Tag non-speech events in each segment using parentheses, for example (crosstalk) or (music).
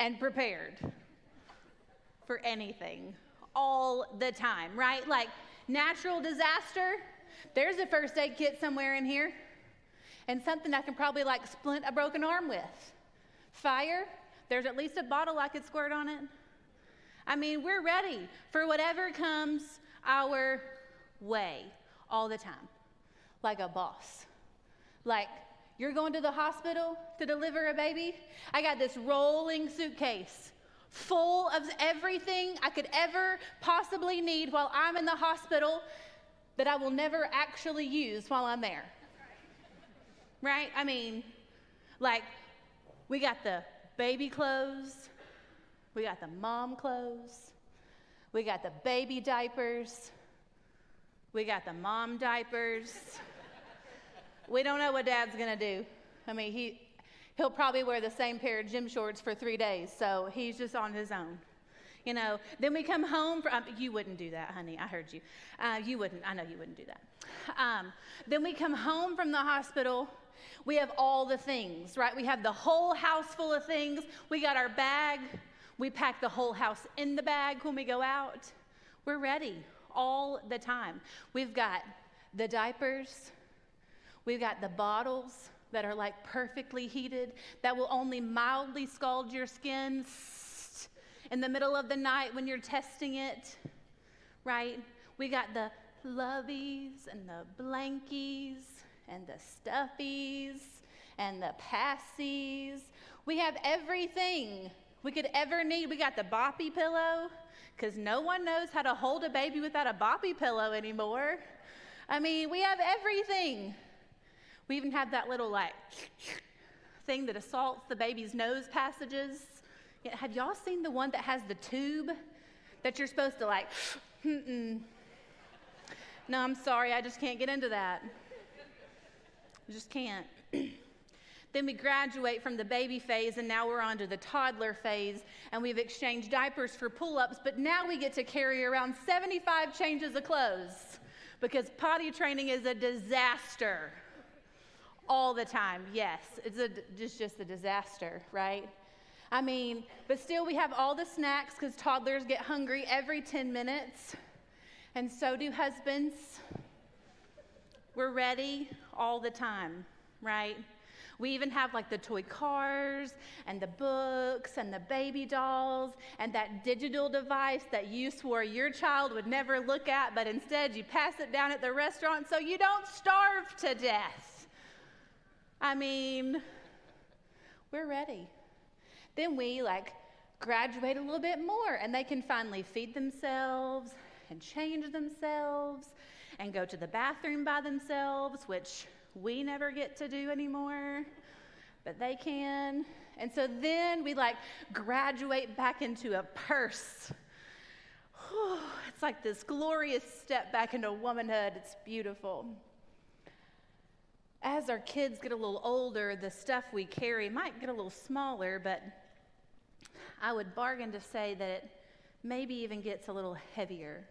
and prepared for anything all the time, right? Like natural disaster, there's a first aid kit somewhere in here and something I can probably like splint a broken arm with. Fire, there's at least a bottle I could squirt on it. I mean, we're ready for whatever comes our way all the time, like a boss. Like, you're going to the hospital to deliver a baby? I got this rolling suitcase full of everything I could ever possibly need while I'm in the hospital that I will never actually use while I'm there. Right? I mean, like, we got the baby clothes, we got the mom clothes, we got the baby diapers, we got the mom diapers. We don't know what dad's gonna do. I mean, he, he'll probably wear the same pair of gym shorts for three days, so he's just on his own. You know, then we come home from, um, you wouldn't do that, honey. I heard you. Uh, you wouldn't. I know you wouldn't do that. Um, then we come home from the hospital. We have all the things, right? We have the whole house full of things. We got our bag. We pack the whole house in the bag when we go out. We're ready all the time. We've got the diapers. We've got the bottles that are like perfectly heated that will only mildly scald your skin (sniffs) in the middle of the night when you're testing it, right? We got the loveys and the blankies and the stuffies and the passies. We have everything we could ever need. We got the boppy pillow because no one knows how to hold a baby without a boppy pillow anymore. I mean, we have everything. We even have that little like thing that assaults the baby's nose passages. Have y'all seen the one that has the tube that you're supposed to like, (laughs) mm no, I'm sorry, I just can't get into that. I just can't. (clears throat) then we graduate from the baby phase, and now we're on to the toddler phase, and we've exchanged diapers for pull ups, but now we get to carry around 75 changes of clothes because potty training is a disaster all the time. Yes, it's a, just, just a disaster, right? I mean, but still, we have all the snacks because toddlers get hungry every 10 minutes, and so do husbands. We're ready all the time, right? We even have like the toy cars and the books and the baby dolls and that digital device that you swore your child would never look at, but instead you pass it down at the restaurant so you don't starve to death. I mean, we're ready. Then we like graduate a little bit more and they can finally feed themselves and change themselves and go to the bathroom by themselves, which we never get to do anymore, but they can. And so then we like graduate back into a purse. it's like this glorious step back into womanhood. It's beautiful. As our kids get a little older, the stuff we carry might get a little smaller, but I would bargain to say that it maybe even gets a little heavier.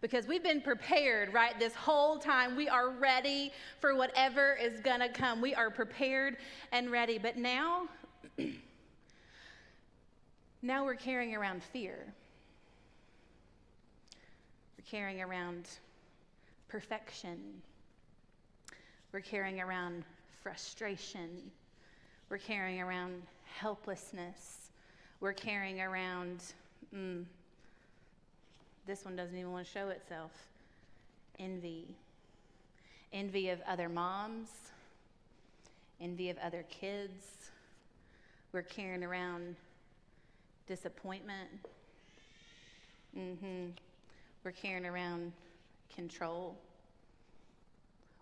Because we've been prepared, right, this whole time. We are ready for whatever is to come. We are prepared and ready. But now, (clears throat) now we're carrying around fear. We're carrying around perfection. We're carrying around frustration. We're carrying around helplessness we're carrying around. Mm, this one doesn't even want to show itself envy. Envy of other moms, envy of other kids. We're carrying around disappointment. Mm-hmm. We're carrying around control.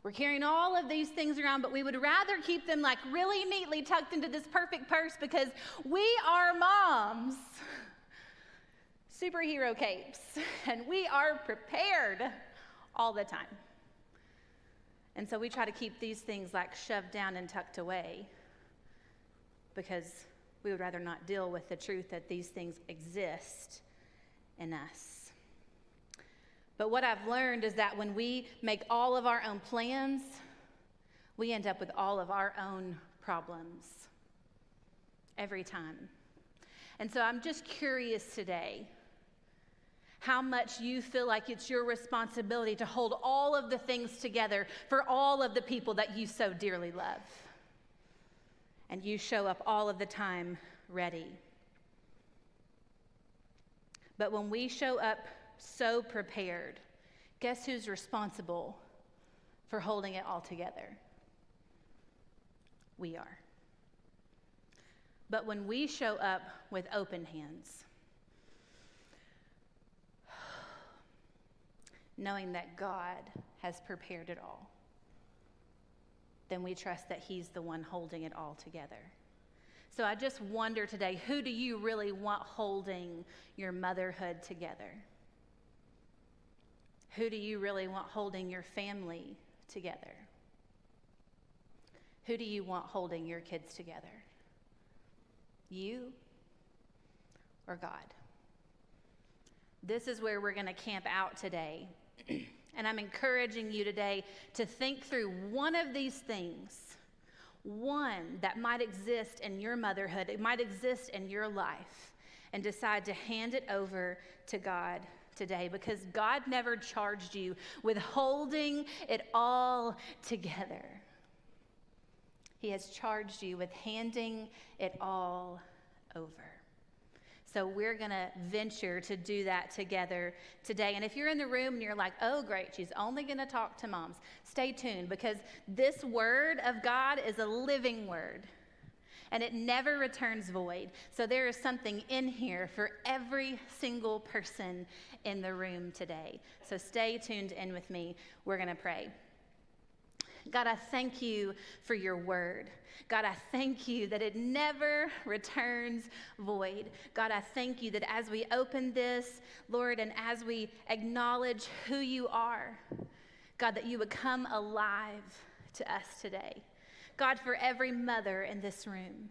We're carrying all of these things around, but we would rather keep them like really neatly tucked into this perfect purse because we are moms. (laughs) Superhero capes, (laughs) and we are prepared all the time. And so we try to keep these things like shoved down and tucked away because we would rather not deal with the truth that these things exist in us. But what I've learned is that when we make all of our own plans, we end up with all of our own problems. Every time. And so I'm just curious today how much you feel like it's your responsibility to hold all of the things together for all of the people that you so dearly love. And you show up all of the time ready. But when we show up so prepared, guess who's responsible for holding it all together? We are. But when we show up with open hands, knowing that God has prepared it all, then we trust that He's the one holding it all together. So I just wonder today who do you really want holding your motherhood together? Who do you really want holding your family together? Who do you want holding your kids together? You or God? This is where we're going to camp out today. (clears throat) and I'm encouraging you today to think through one of these things, one that might exist in your motherhood, it might exist in your life, and decide to hand it over to God today because God never charged you with holding it all together. He has charged you with handing it all over. So we're going to venture to do that together today. And if you're in the room and you're like, oh, great, she's only going to talk to moms, stay tuned because this word of God is a living word and it never returns void. So there is something in here for every single person in the room today. So stay tuned in with me. We're going to pray. God, I thank you for your word. God, I thank you that it never returns void. God, I thank you that as we open this, Lord, and as we acknowledge who you are, God, that you would come alive to us today. God, for every mother in this room,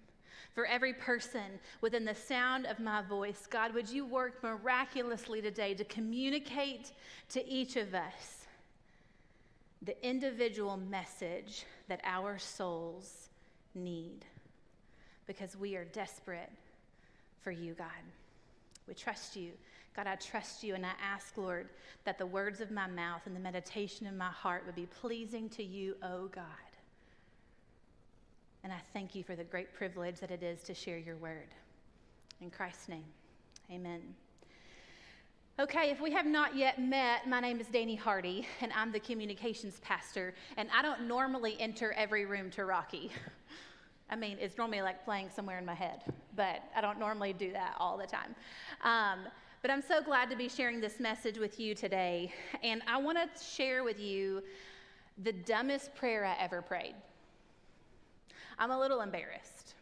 for every person within the sound of my voice, God, would you work miraculously today to communicate to each of us the individual message that our souls need because we are desperate for you, God. We trust you. God, I trust you, and I ask, Lord, that the words of my mouth and the meditation of my heart would be pleasing to you, O oh God. And I thank you for the great privilege that it is to share your word. In Christ's name, amen. Okay, if we have not yet met, my name is Danny Hardy, and I'm the communications pastor. And I don't normally enter every room to Rocky. (laughs) I mean, it's normally like playing somewhere in my head, but I don't normally do that all the time. Um, but I'm so glad to be sharing this message with you today. And I want to share with you the dumbest prayer I ever prayed. I'm a little embarrassed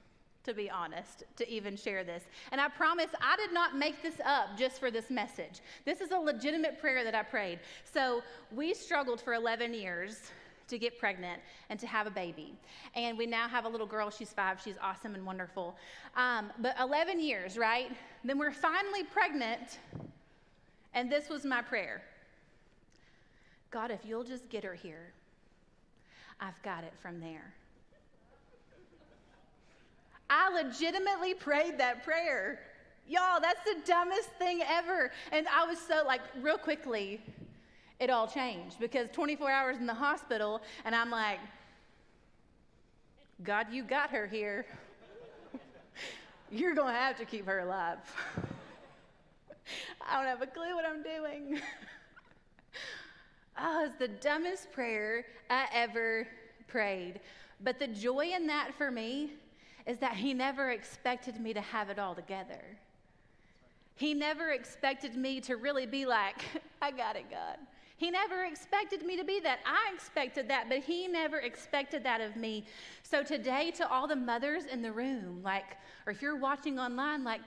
to be honest, to even share this. And I promise I did not make this up just for this message. This is a legitimate prayer that I prayed. So we struggled for 11 years to get pregnant and to have a baby. And we now have a little girl. She's five. She's awesome and wonderful. Um, but 11 years, right? Then we're finally pregnant. And this was my prayer God, if you'll just get her here, I've got it from there. I legitimately prayed that prayer. Y'all, that's the dumbest thing ever. And I was so, like, real quickly, it all changed because 24 hours in the hospital, and I'm like, God, you got her here. You're going to have to keep her alive. (laughs) I don't have a clue what I'm doing. (laughs) oh, it's the dumbest prayer I ever prayed. But the joy in that for me is that He never expected me to have it all together. He never expected me to really be like, (laughs) I got it, God. He never expected me to be that. I expected that, but He never expected that of me. So today, to all the mothers in the room, like, or if you're watching online, like,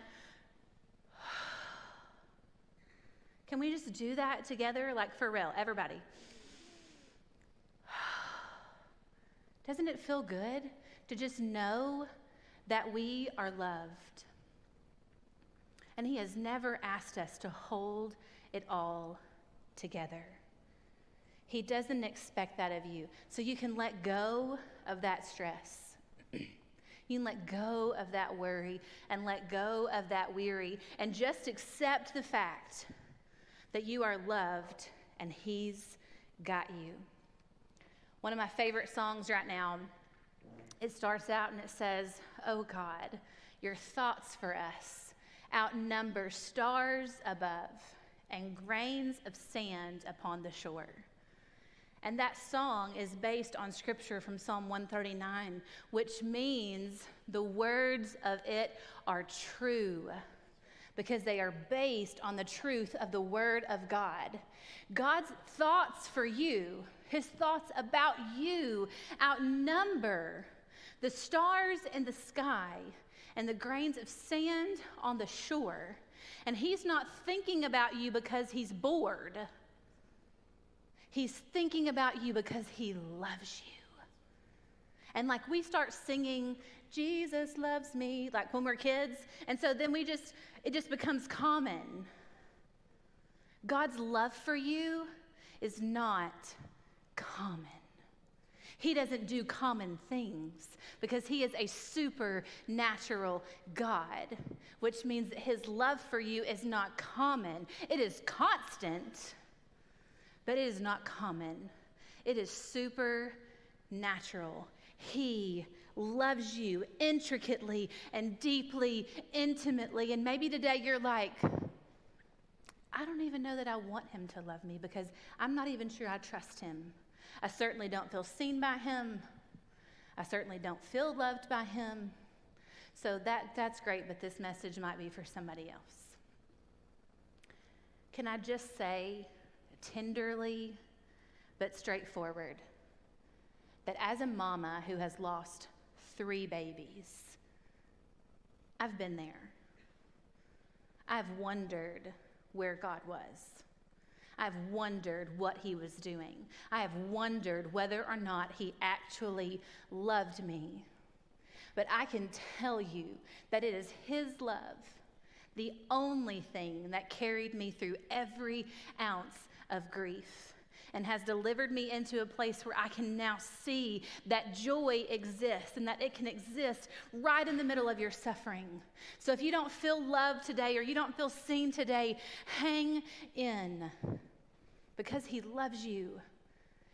(sighs) can we just do that together? Like, for real, everybody. (sighs) Doesn't it feel good to just know that we are loved. And He has never asked us to hold it all together. He doesn't expect that of you. So you can let go of that stress. (clears throat) You can let go of that worry and let go of that weary and just accept the fact that you are loved and He's got you. One of my favorite songs right now, it starts out and it says, Oh God, your thoughts for us outnumber stars above and grains of sand upon the shore. And that song is based on scripture from Psalm 139, which means the words of it are true because they are based on the truth of the Word of God. God's thoughts for you, His thoughts about you, outnumber the stars in the sky and the grains of sand on the shore. And He's not thinking about you because He's bored. He's thinking about you because he loves you. And like we start singing, Jesus loves me, like when we're kids. And so then we just, it just becomes common. God's love for you is not common. He doesn't do common things because he is a supernatural God, which means that his love for you is not common. It is constant but it is not common. It is supernatural. He loves you intricately and deeply, intimately. And maybe today you're like, I don't even know that I want him to love me because I'm not even sure I trust him. I certainly don't feel seen by him. I certainly don't feel loved by him. So that, that's great, but this message might be for somebody else. Can I just say tenderly but straightforward that as a mama who has lost three babies, I've been there. I've wondered where God was. I've wondered what he was doing. I have wondered whether or not he actually loved me. But I can tell you that it is his love, the only thing that carried me through every ounce of grief and has delivered me into a place where I can now see that joy exists and that it can exist right in the middle of your suffering. So if you don't feel loved today or you don't feel seen today, hang in because He loves you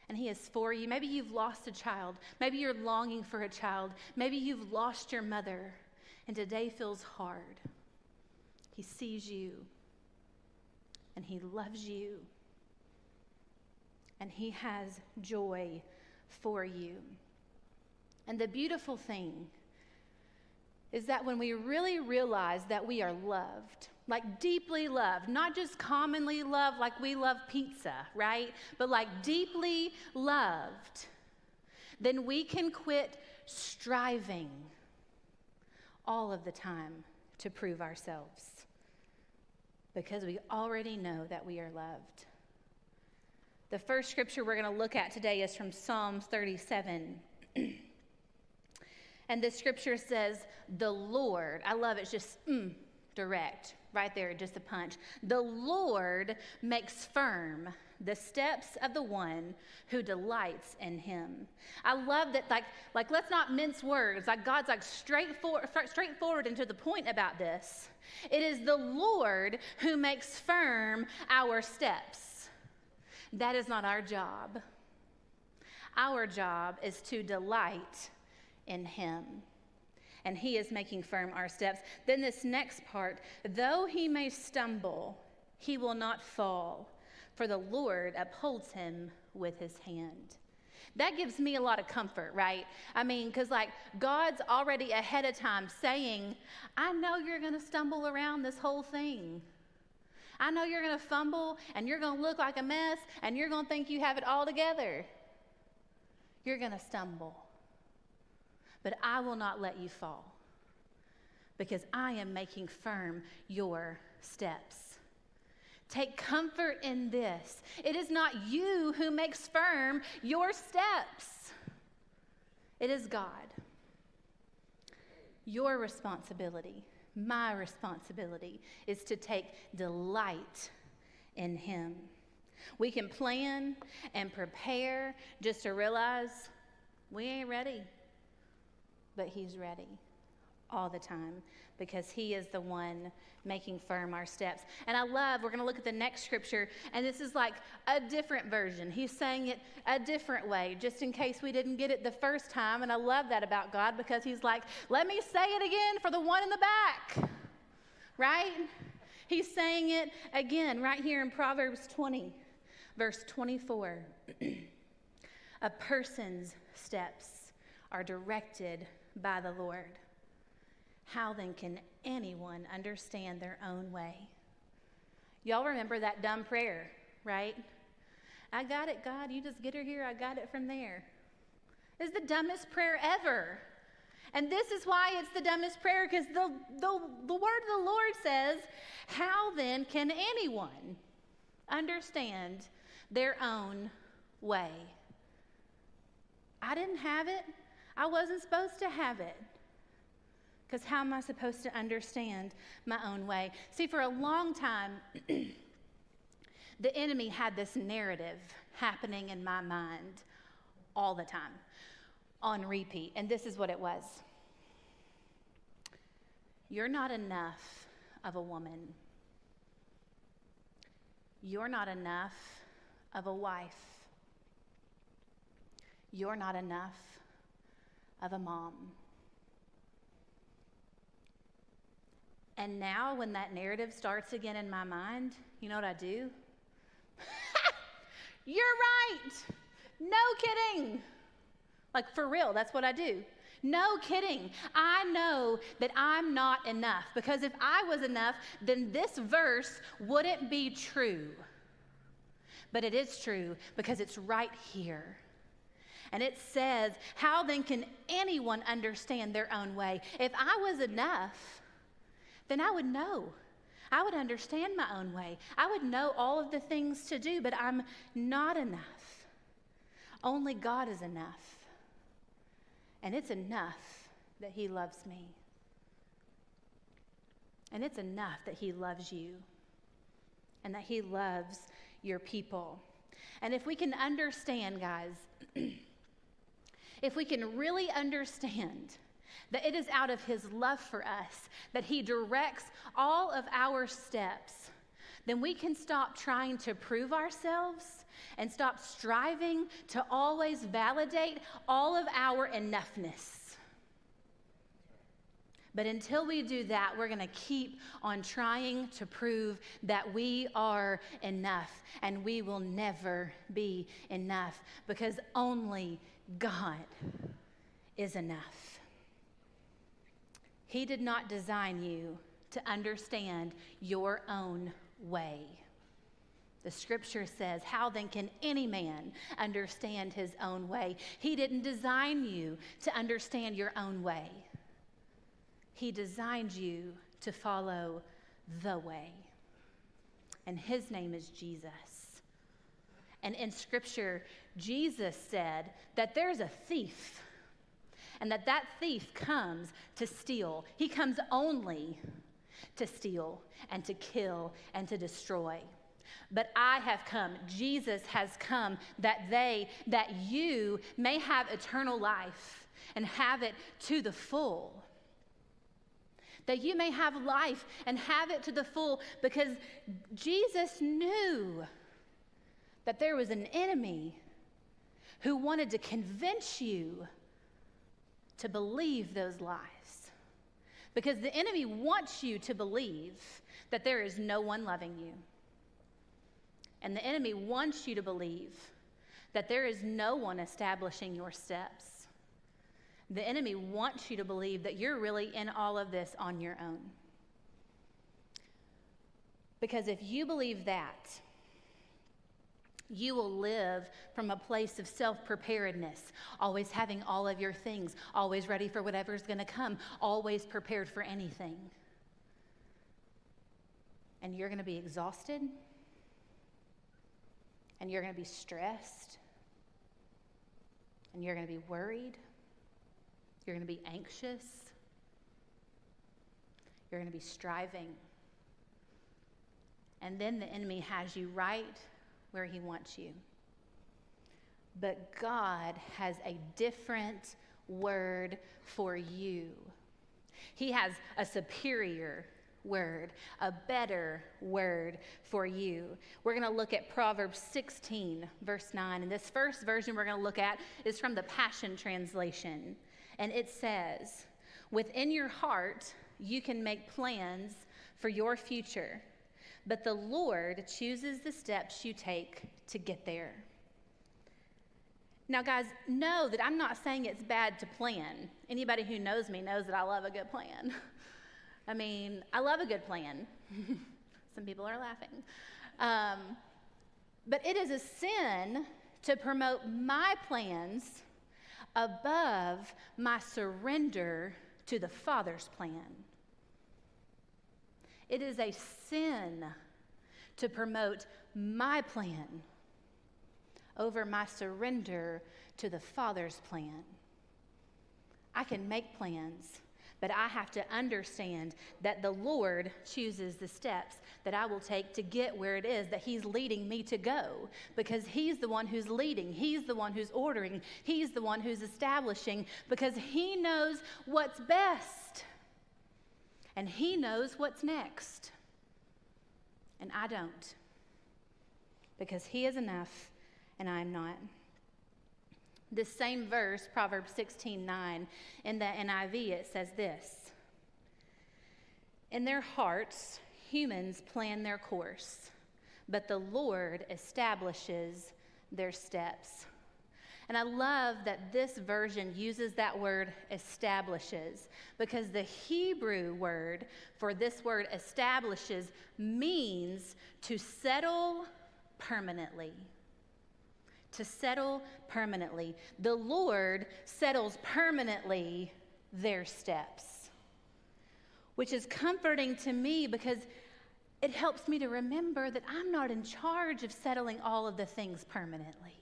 and He is for you. Maybe you've lost a child, maybe you're longing for a child, maybe you've lost your mother, and today feels hard. He sees you and He loves you and He has joy for you. And the beautiful thing is that when we really realize that we are loved, like deeply loved, not just commonly loved like we love pizza, right? But like deeply loved, then we can quit striving all of the time to prove ourselves because we already know that we are loved. The first scripture we're going to look at today is from Psalms 37. (clears throat) and the scripture says, The Lord, I love it, it's just mm, direct, right there, just a punch. The Lord makes firm the steps of the one who delights in him. I love that, like, like let's not mince words. Like God's like straightforward, straightforward and to the point about this. It is the Lord who makes firm our steps. That is not our job. Our job is to delight in Him. And He is making firm our steps. Then, this next part though he may stumble, he will not fall, for the Lord upholds him with his hand. That gives me a lot of comfort, right? I mean, because like God's already ahead of time saying, I know you're going to stumble around this whole thing. I know you're going to fumble and you're going to look like a mess and you're going to think you have it all together. You're going to stumble. But I will not let you fall because I am making firm your steps. Take comfort in this. It is not you who makes firm your steps, it is God. Your responsibility my responsibility is to take delight in Him. We can plan and prepare just to realize we ain't ready. but He's ready all the time because He is the one making firm our steps. And I love, we're going to look at the next scripture, and this is like a different version. He's saying it a different way, just in case we didn't get it the first time. And I love that about God because He's like, let me say it again for the one in the back, right? He's saying it again right here in Proverbs 20, verse 24. (clears throat) a person's steps are directed by the Lord. How then can anyone understand their own way? Y'all remember that dumb prayer, right? I got it, God. You just get her here. I got it from there. It's the dumbest prayer ever. And this is why it's the dumbest prayer because the, the, the word of the Lord says, How then can anyone understand their own way? I didn't have it. I wasn't supposed to have it. Because how am I supposed to understand my own way? See, for a long time, (clears throat) the enemy had this narrative happening in my mind all the time on repeat. And this is what it was You're not enough of a woman, you're not enough of a wife, you're not enough of a mom. And now, when that narrative starts again in my mind, you know what I do? (laughs) You're right. No kidding. Like, for real, that's what I do. No kidding. I know that I'm not enough because if I was enough, then this verse wouldn't be true. But it is true because it's right here. And it says, How then can anyone understand their own way? If I was enough, then I would know. I would understand my own way. I would know all of the things to do, but I'm not enough. Only God is enough. And it's enough that He loves me. And it's enough that He loves you and that He loves your people. And if we can understand, guys, (clears throat) if we can really understand that it is out of his love for us that he directs all of our steps, then we can stop trying to prove ourselves and stop striving to always validate all of our enoughness. But until we do that, we're going to keep on trying to prove that we are enough, and we will never be enough because only God is enough. He did not design you to understand your own way. The scripture says, How then can any man understand his own way? He didn't design you to understand your own way, He designed you to follow the way. And his name is Jesus. And in scripture, Jesus said that there's a thief and that that thief comes to steal. He comes only to steal and to kill and to destroy. But I have come, Jesus has come that they, that you may have eternal life and have it to the full. That you may have life and have it to the full because Jesus knew that there was an enemy who wanted to convince you to believe those lies. Because the enemy wants you to believe that there is no one loving you. And the enemy wants you to believe that there is no one establishing your steps. The enemy wants you to believe that you're really in all of this on your own. Because if you believe that, you will live from a place of self preparedness, always having all of your things, always ready for whatever's going to come, always prepared for anything. And you're going to be exhausted, and you're going to be stressed, and you're going to be worried, you're going to be anxious, you're going to be striving. And then the enemy has you right where He wants you. But God has a different word for you. He has a superior word, a better word for you. We're going to look at Proverbs 16, verse 9. And this first version we're going to look at is from the Passion Translation. And it says, Within your heart, you can make plans for your future, but the Lord chooses the steps you take to get there. Now, guys, know that I'm not saying it's bad to plan. Anybody who knows me knows that I love a good plan. (laughs) I mean, I love a good plan. (laughs) Some people are laughing. Um, but it is a sin to promote my plans above my surrender to the Father's plan. It is a sin to promote my plan over my surrender to the Father's plan. I can make plans, but I have to understand that the Lord chooses the steps that I will take to get where it is that He's leading me to go because He's the one who's leading, He's the one who's ordering, He's the one who's establishing because He knows what's best and He knows what's next. And I don't because He is enough and I am not. This same verse, Proverbs 16 9, in the NIV, it says this In their hearts, humans plan their course, but the Lord establishes their steps. And I love that this version uses that word establishes because the Hebrew word for this word establishes means to settle permanently to settle permanently. The Lord settles permanently their steps, which is comforting to me because it helps me to remember that I'm not in charge of settling all of the things permanently.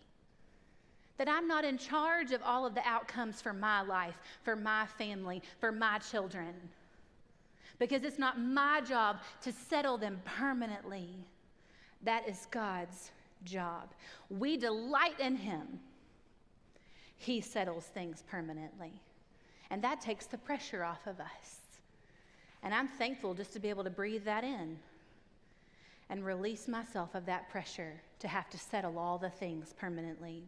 That I'm not in charge of all of the outcomes for my life, for my family, for my children. Because it's not my job to settle them permanently. That is God's job. We delight in Him, He settles things permanently. And that takes the pressure off of us. And I'm thankful just to be able to breathe that in and release myself of that pressure to have to settle all the things permanently.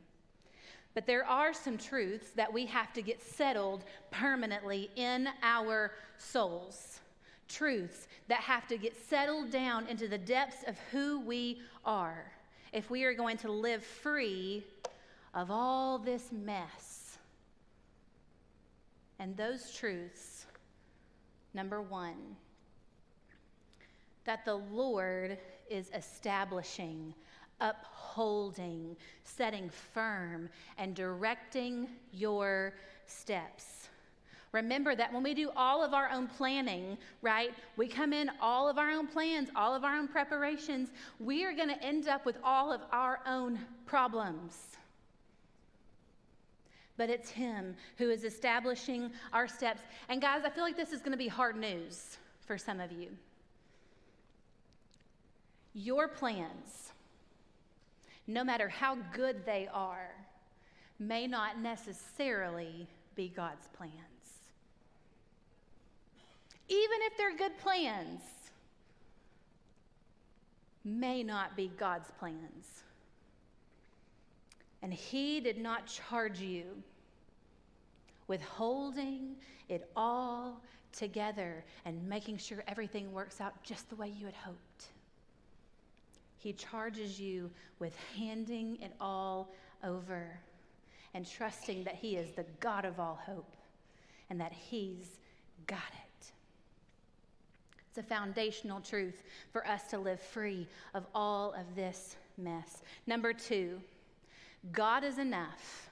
But there are some truths that we have to get settled permanently in our souls. Truths that have to get settled down into the depths of who we are if we are going to live free of all this mess. And those truths, number one, that the Lord is establishing, upholding, setting firm, and directing your steps. Remember that when we do all of our own planning, right, we come in all of our own plans, all of our own preparations, we are going to end up with all of our own problems. But it's Him who is establishing our steps. And guys, I feel like this is going to be hard news for some of you. Your plans, no matter how good they are, may not necessarily be God's plans even if they're good plans, may not be God's plans. And He did not charge you with holding it all together and making sure everything works out just the way you had hoped. He charges you with handing it all over and trusting that He is the God of all hope and that He's got it. It's a foundational truth for us to live free of all of this mess. Number two, God is enough.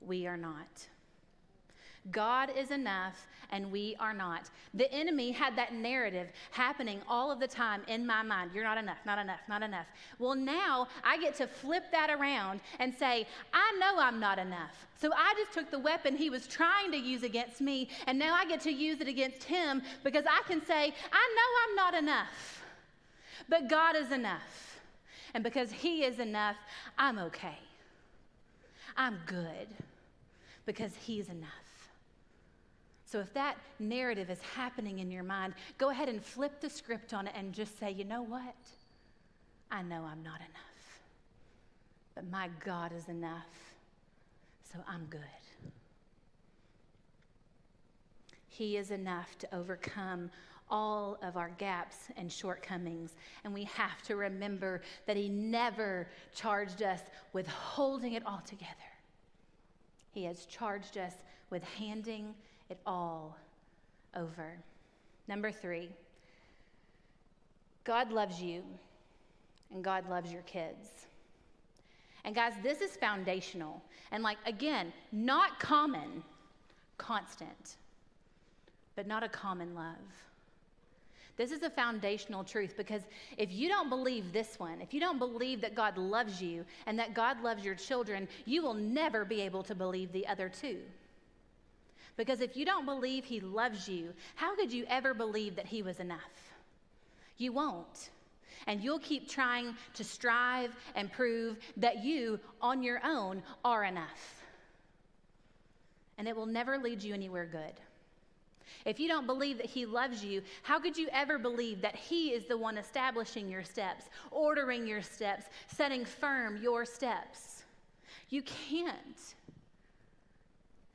We are not. God is enough and we are not. The enemy had that narrative happening all of the time in my mind. You're not enough, not enough, not enough. Well, now I get to flip that around and say, I know I'm not enough. So I just took the weapon he was trying to use against me and now I get to use it against him because I can say, I know I'm not enough, but God is enough. And because he is enough, I'm okay. I'm good because He's enough. So if that narrative is happening in your mind, go ahead and flip the script on it and just say, you know what? I know I'm not enough, but my God is enough, so I'm good. He is enough to overcome all of our gaps and shortcomings. And we have to remember that He never charged us with holding it all together. He has charged us with handing it all over. Number three, God loves you and God loves your kids. And guys, this is foundational. And like, again, not common, constant, but not a common love. This is a foundational truth because if you don't believe this one, if you don't believe that God loves you and that God loves your children, you will never be able to believe the other two. Because if you don't believe He loves you, how could you ever believe that He was enough? You won't. And you'll keep trying to strive and prove that you, on your own, are enough. And it will never lead you anywhere good. If you don't believe that He loves you, how could you ever believe that He is the one establishing your steps, ordering your steps, setting firm your steps? You can't.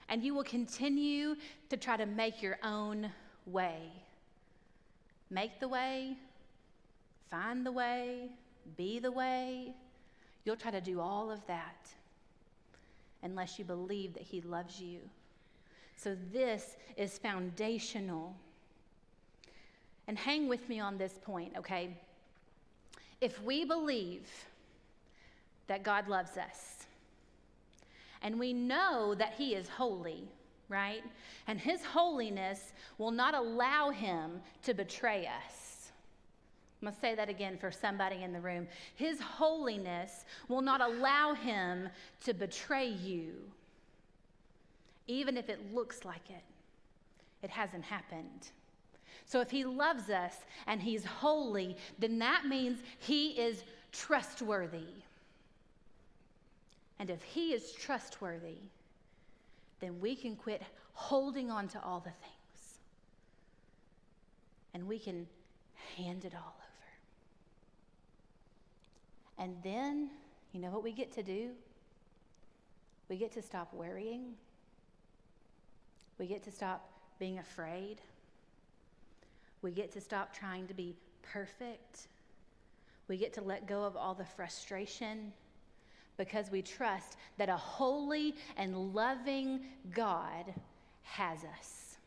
And you will continue to try to make your own way. Make the way, find the way, be the way. You'll try to do all of that unless you believe that He loves you. So, this is foundational. And hang with me on this point, okay? If we believe that God loves us, and we know that He is holy, right? And His holiness will not allow Him to betray us. I'm going to say that again for somebody in the room. His holiness will not allow Him to betray you even if it looks like it. It hasn't happened. So if he loves us and he's holy, then that means he is trustworthy. And if he is trustworthy, then we can quit holding on to all the things and we can hand it all over. And then, you know what we get to do? We get to stop worrying we get to stop being afraid. We get to stop trying to be perfect. We get to let go of all the frustration because we trust that a holy and loving God has us.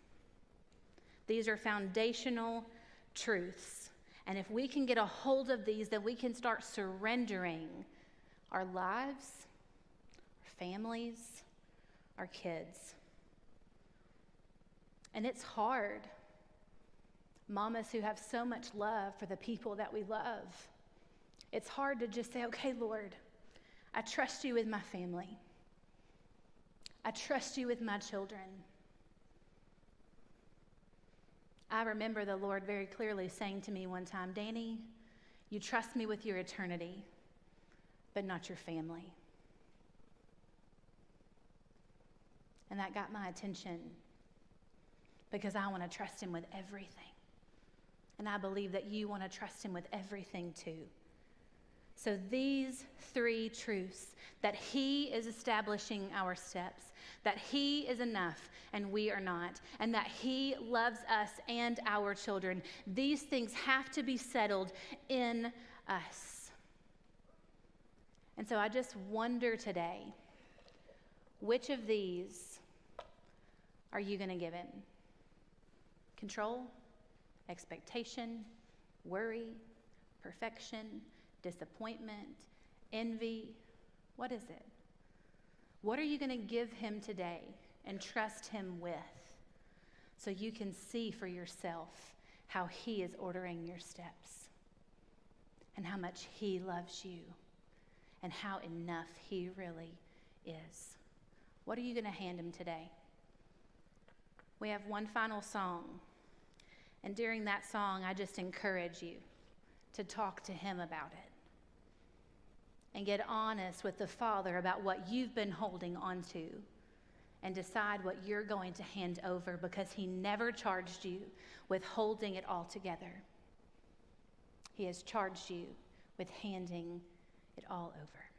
These are foundational truths. And if we can get a hold of these, then we can start surrendering our lives, our families, our kids. And it's hard. Mamas who have so much love for the people that we love. It's hard to just say, okay, Lord, I trust you with my family. I trust you with my children. I remember the Lord very clearly saying to me one time, Danny, you trust me with your eternity, but not your family. And that got my attention because I want to trust Him with everything. And I believe that you want to trust Him with everything too. So, these three truths that He is establishing our steps, that He is enough and we are not, and that He loves us and our children, these things have to be settled in us. And so, I just wonder today which of these are you going to give in? Control, expectation, worry, perfection, disappointment, envy. What is it? What are you going to give him today and trust him with so you can see for yourself how he is ordering your steps and how much he loves you and how enough he really is? What are you going to hand him today? We have one final song. And during that song, I just encourage you to talk to Him about it and get honest with the Father about what you've been holding on to and decide what you're going to hand over because He never charged you with holding it all together. He has charged you with handing it all over.